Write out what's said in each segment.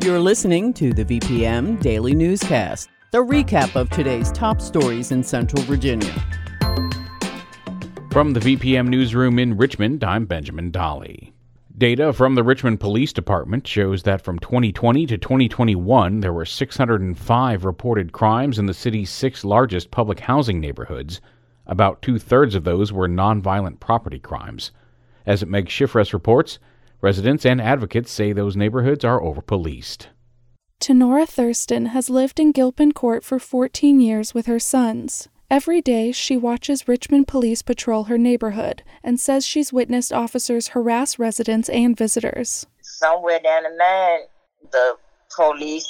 You're listening to the VPM Daily Newscast, the recap of today's top stories in Central Virginia. From the VPM Newsroom in Richmond, I'm Benjamin Dolly. Data from the Richmond Police Department shows that from 2020 to 2021, there were 605 reported crimes in the city's six largest public housing neighborhoods. About two thirds of those were nonviolent property crimes. As Meg Schiffres reports, residents and advocates say those neighborhoods are overpoliced. Tenora Thurston has lived in Gilpin Court for 14 years with her sons. Every day, she watches Richmond police patrol her neighborhood and says she's witnessed officers harass residents and visitors. Somewhere down the line, the police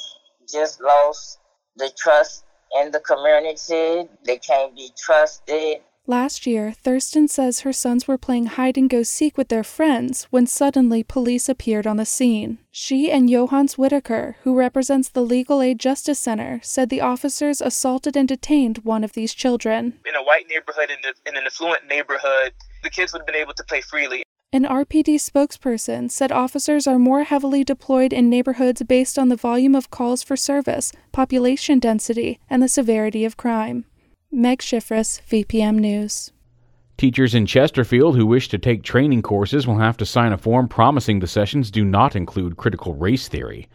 just lost the trust in the community. They can't be trusted. Last year, Thurston says her sons were playing hide and go seek with their friends when suddenly police appeared on the scene. She and Johans Whitaker, who represents the Legal Aid Justice Center, said the officers assaulted and detained one of these children. In a white neighborhood, in, the, in an affluent neighborhood, the kids would have been able to play freely. An RPD spokesperson said officers are more heavily deployed in neighborhoods based on the volume of calls for service, population density, and the severity of crime. Meg Schiffres, VPM News. Teachers in Chesterfield who wish to take training courses will have to sign a form promising the sessions do not include critical race theory.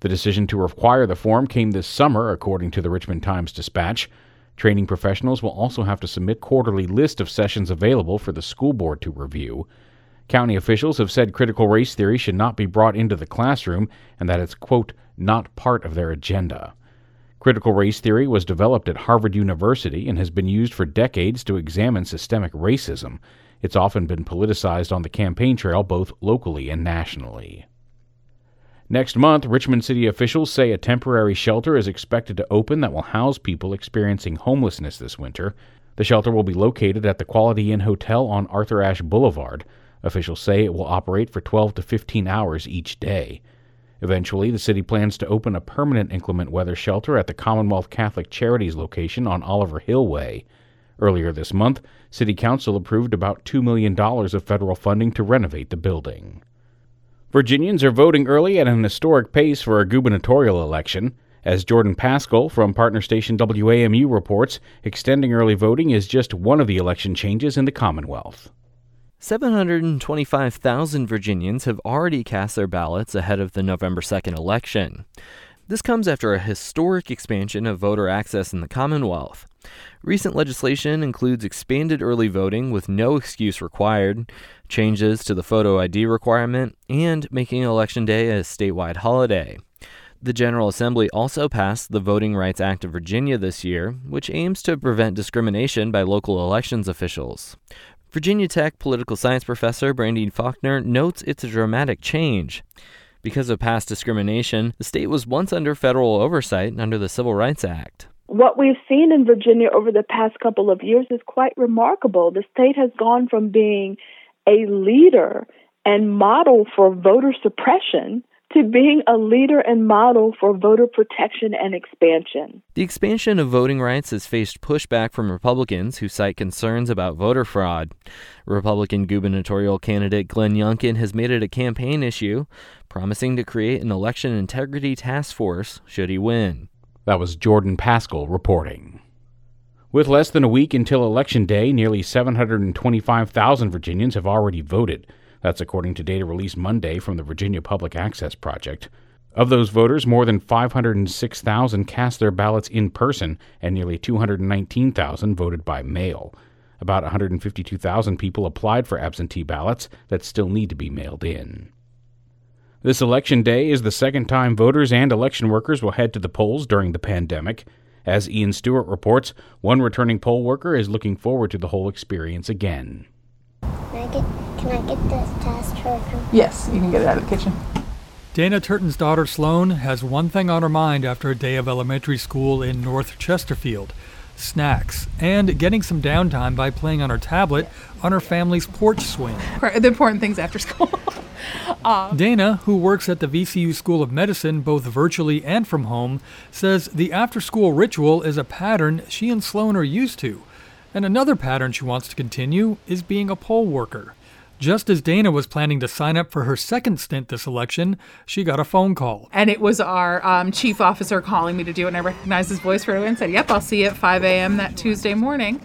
The decision to require the form came this summer, according to the Richmond Times Dispatch. Training professionals will also have to submit quarterly list of sessions available for the school board to review. County officials have said critical race theory should not be brought into the classroom and that it's quote not part of their agenda. Critical race theory was developed at Harvard University and has been used for decades to examine systemic racism. It's often been politicized on the campaign trail both locally and nationally. Next month, Richmond City officials say a temporary shelter is expected to open that will house people experiencing homelessness this winter. The shelter will be located at the Quality Inn Hotel on Arthur Ashe Boulevard. Officials say it will operate for 12 to 15 hours each day. Eventually, the city plans to open a permanent inclement weather shelter at the Commonwealth Catholic Charities location on Oliver Hill Way. Earlier this month, City Council approved about $2 million of federal funding to renovate the building. Virginians are voting early at an historic pace for a gubernatorial election. As Jordan Pascale from partner station WAMU reports, extending early voting is just one of the election changes in the Commonwealth. 725,000 Virginians have already cast their ballots ahead of the November 2nd election. This comes after a historic expansion of voter access in the Commonwealth. Recent legislation includes expanded early voting with no excuse required, changes to the photo ID requirement, and making Election Day a statewide holiday. The General Assembly also passed the Voting Rights Act of Virginia this year, which aims to prevent discrimination by local elections officials. Virginia Tech political science professor Brandy Faulkner notes it's a dramatic change. Because of past discrimination, the state was once under federal oversight under the Civil Rights Act. What we've seen in Virginia over the past couple of years is quite remarkable. The state has gone from being a leader and model for voter suppression to being a leader and model for voter protection and expansion. The expansion of voting rights has faced pushback from Republicans who cite concerns about voter fraud. Republican gubernatorial candidate Glenn Youngkin has made it a campaign issue, promising to create an election integrity task force should he win. That was Jordan Pascale reporting. With less than a week until Election Day, nearly 725,000 Virginians have already voted. That's according to data released Monday from the Virginia Public Access Project. Of those voters, more than 506,000 cast their ballots in person, and nearly 219,000 voted by mail. About 152,000 people applied for absentee ballots that still need to be mailed in. This election day is the second time voters and election workers will head to the polls during the pandemic. As Ian Stewart reports, one returning poll worker is looking forward to the whole experience again. Can I get, can I get this test Yes, you can get it out of the kitchen. Dana Turton's daughter Sloan has one thing on her mind after a day of elementary school in North Chesterfield snacks, and getting some downtime by playing on her tablet on her family's porch swing. The important things after school. uh, Dana, who works at the VCU School of Medicine both virtually and from home, says the after school ritual is a pattern she and Sloan are used to. And another pattern she wants to continue is being a poll worker. Just as Dana was planning to sign up for her second stint this election, she got a phone call. And it was our um, chief officer calling me to do it, and I recognized his voice right away and said, Yep, I'll see you at 5 a.m. that Tuesday morning.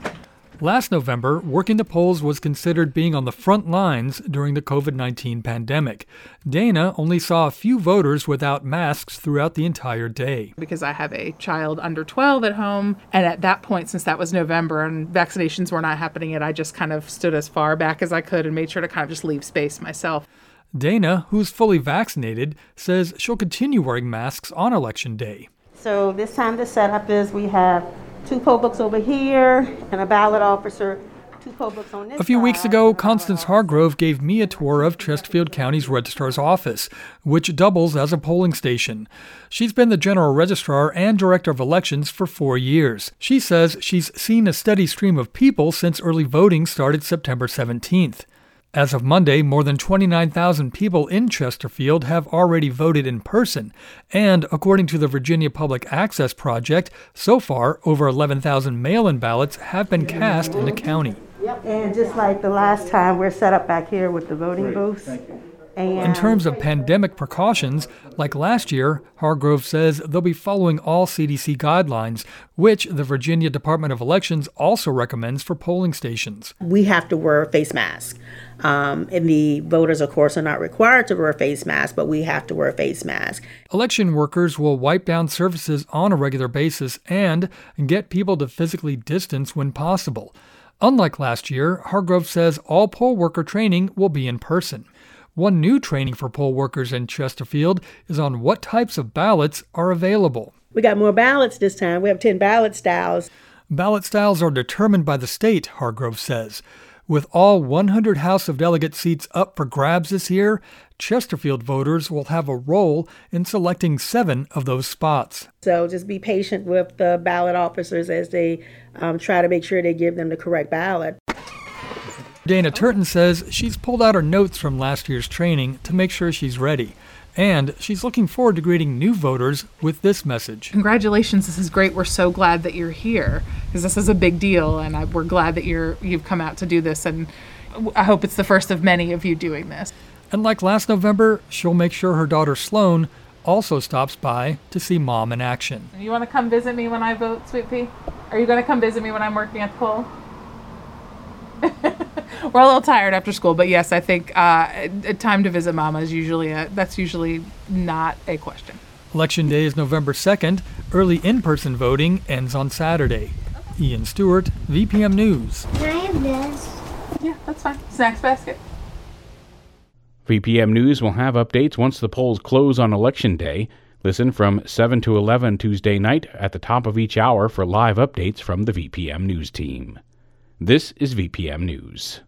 Last November, working the polls was considered being on the front lines during the COVID 19 pandemic. Dana only saw a few voters without masks throughout the entire day. Because I have a child under 12 at home, and at that point, since that was November and vaccinations were not happening yet, I just kind of stood as far back as I could and made sure to kind of just leave space myself. Dana, who's fully vaccinated, says she'll continue wearing masks on election day. So this time the setup is we have two poll books over here, and a ballot officer. Two poll books on this a few weeks ago, Constance Hargrove gave me a tour of Chesterfield County's registrar's office, which doubles as a polling station. She's been the general registrar and director of elections for four years. She says she's seen a steady stream of people since early voting started September 17th. As of Monday, more than 29,000 people in Chesterfield have already voted in person, and according to the Virginia Public Access Project, so far over 11,000 mail in ballots have been cast in the county. And just like the last time, we're set up back here with the voting booths. In terms of pandemic precautions, like last year, Hargrove says they'll be following all CDC guidelines, which the Virginia Department of Elections also recommends for polling stations. We have to wear a face mask. Um, and the voters, of course, are not required to wear a face mask, but we have to wear a face mask. Election workers will wipe down surfaces on a regular basis and get people to physically distance when possible. Unlike last year, Hargrove says all poll worker training will be in person. One new training for poll workers in Chesterfield is on what types of ballots are available. We got more ballots this time. We have 10 ballot styles. Ballot styles are determined by the state, Hargrove says. With all 100 House of Delegate seats up for grabs this year, Chesterfield voters will have a role in selecting seven of those spots. So just be patient with the ballot officers as they um, try to make sure they give them the correct ballot. Dana Turton says she's pulled out her notes from last year's training to make sure she's ready. And she's looking forward to greeting new voters with this message. Congratulations, this is great. We're so glad that you're here because this is a big deal, and I, we're glad that you're you've come out to do this. And I hope it's the first of many of you doing this. And like last November, she'll make sure her daughter Sloan also stops by to see mom in action. You want to come visit me when I vote, Sweet Pea? Are you going to come visit me when I'm working at the poll? We're a little tired after school, but yes, I think uh, time to visit Mama is usually a, that's usually not a question. Election day is November 2nd. Early in-person voting ends on Saturday. Ian Stewart, VPM News. Can I have this? Yeah, that's fine. Snacks basket. VPM News will have updates once the polls close on Election Day. Listen from 7 to 11 Tuesday night at the top of each hour for live updates from the VPM News team. This is VPM News.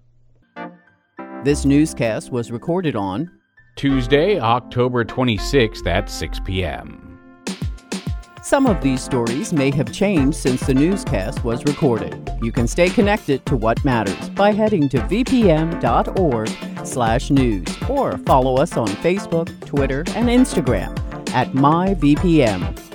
This newscast was recorded on Tuesday, October 26th at 6 p.m. Some of these stories may have changed since the newscast was recorded. You can stay connected to what matters by heading to vpm.org/news or follow us on Facebook, Twitter, and Instagram at myvpm.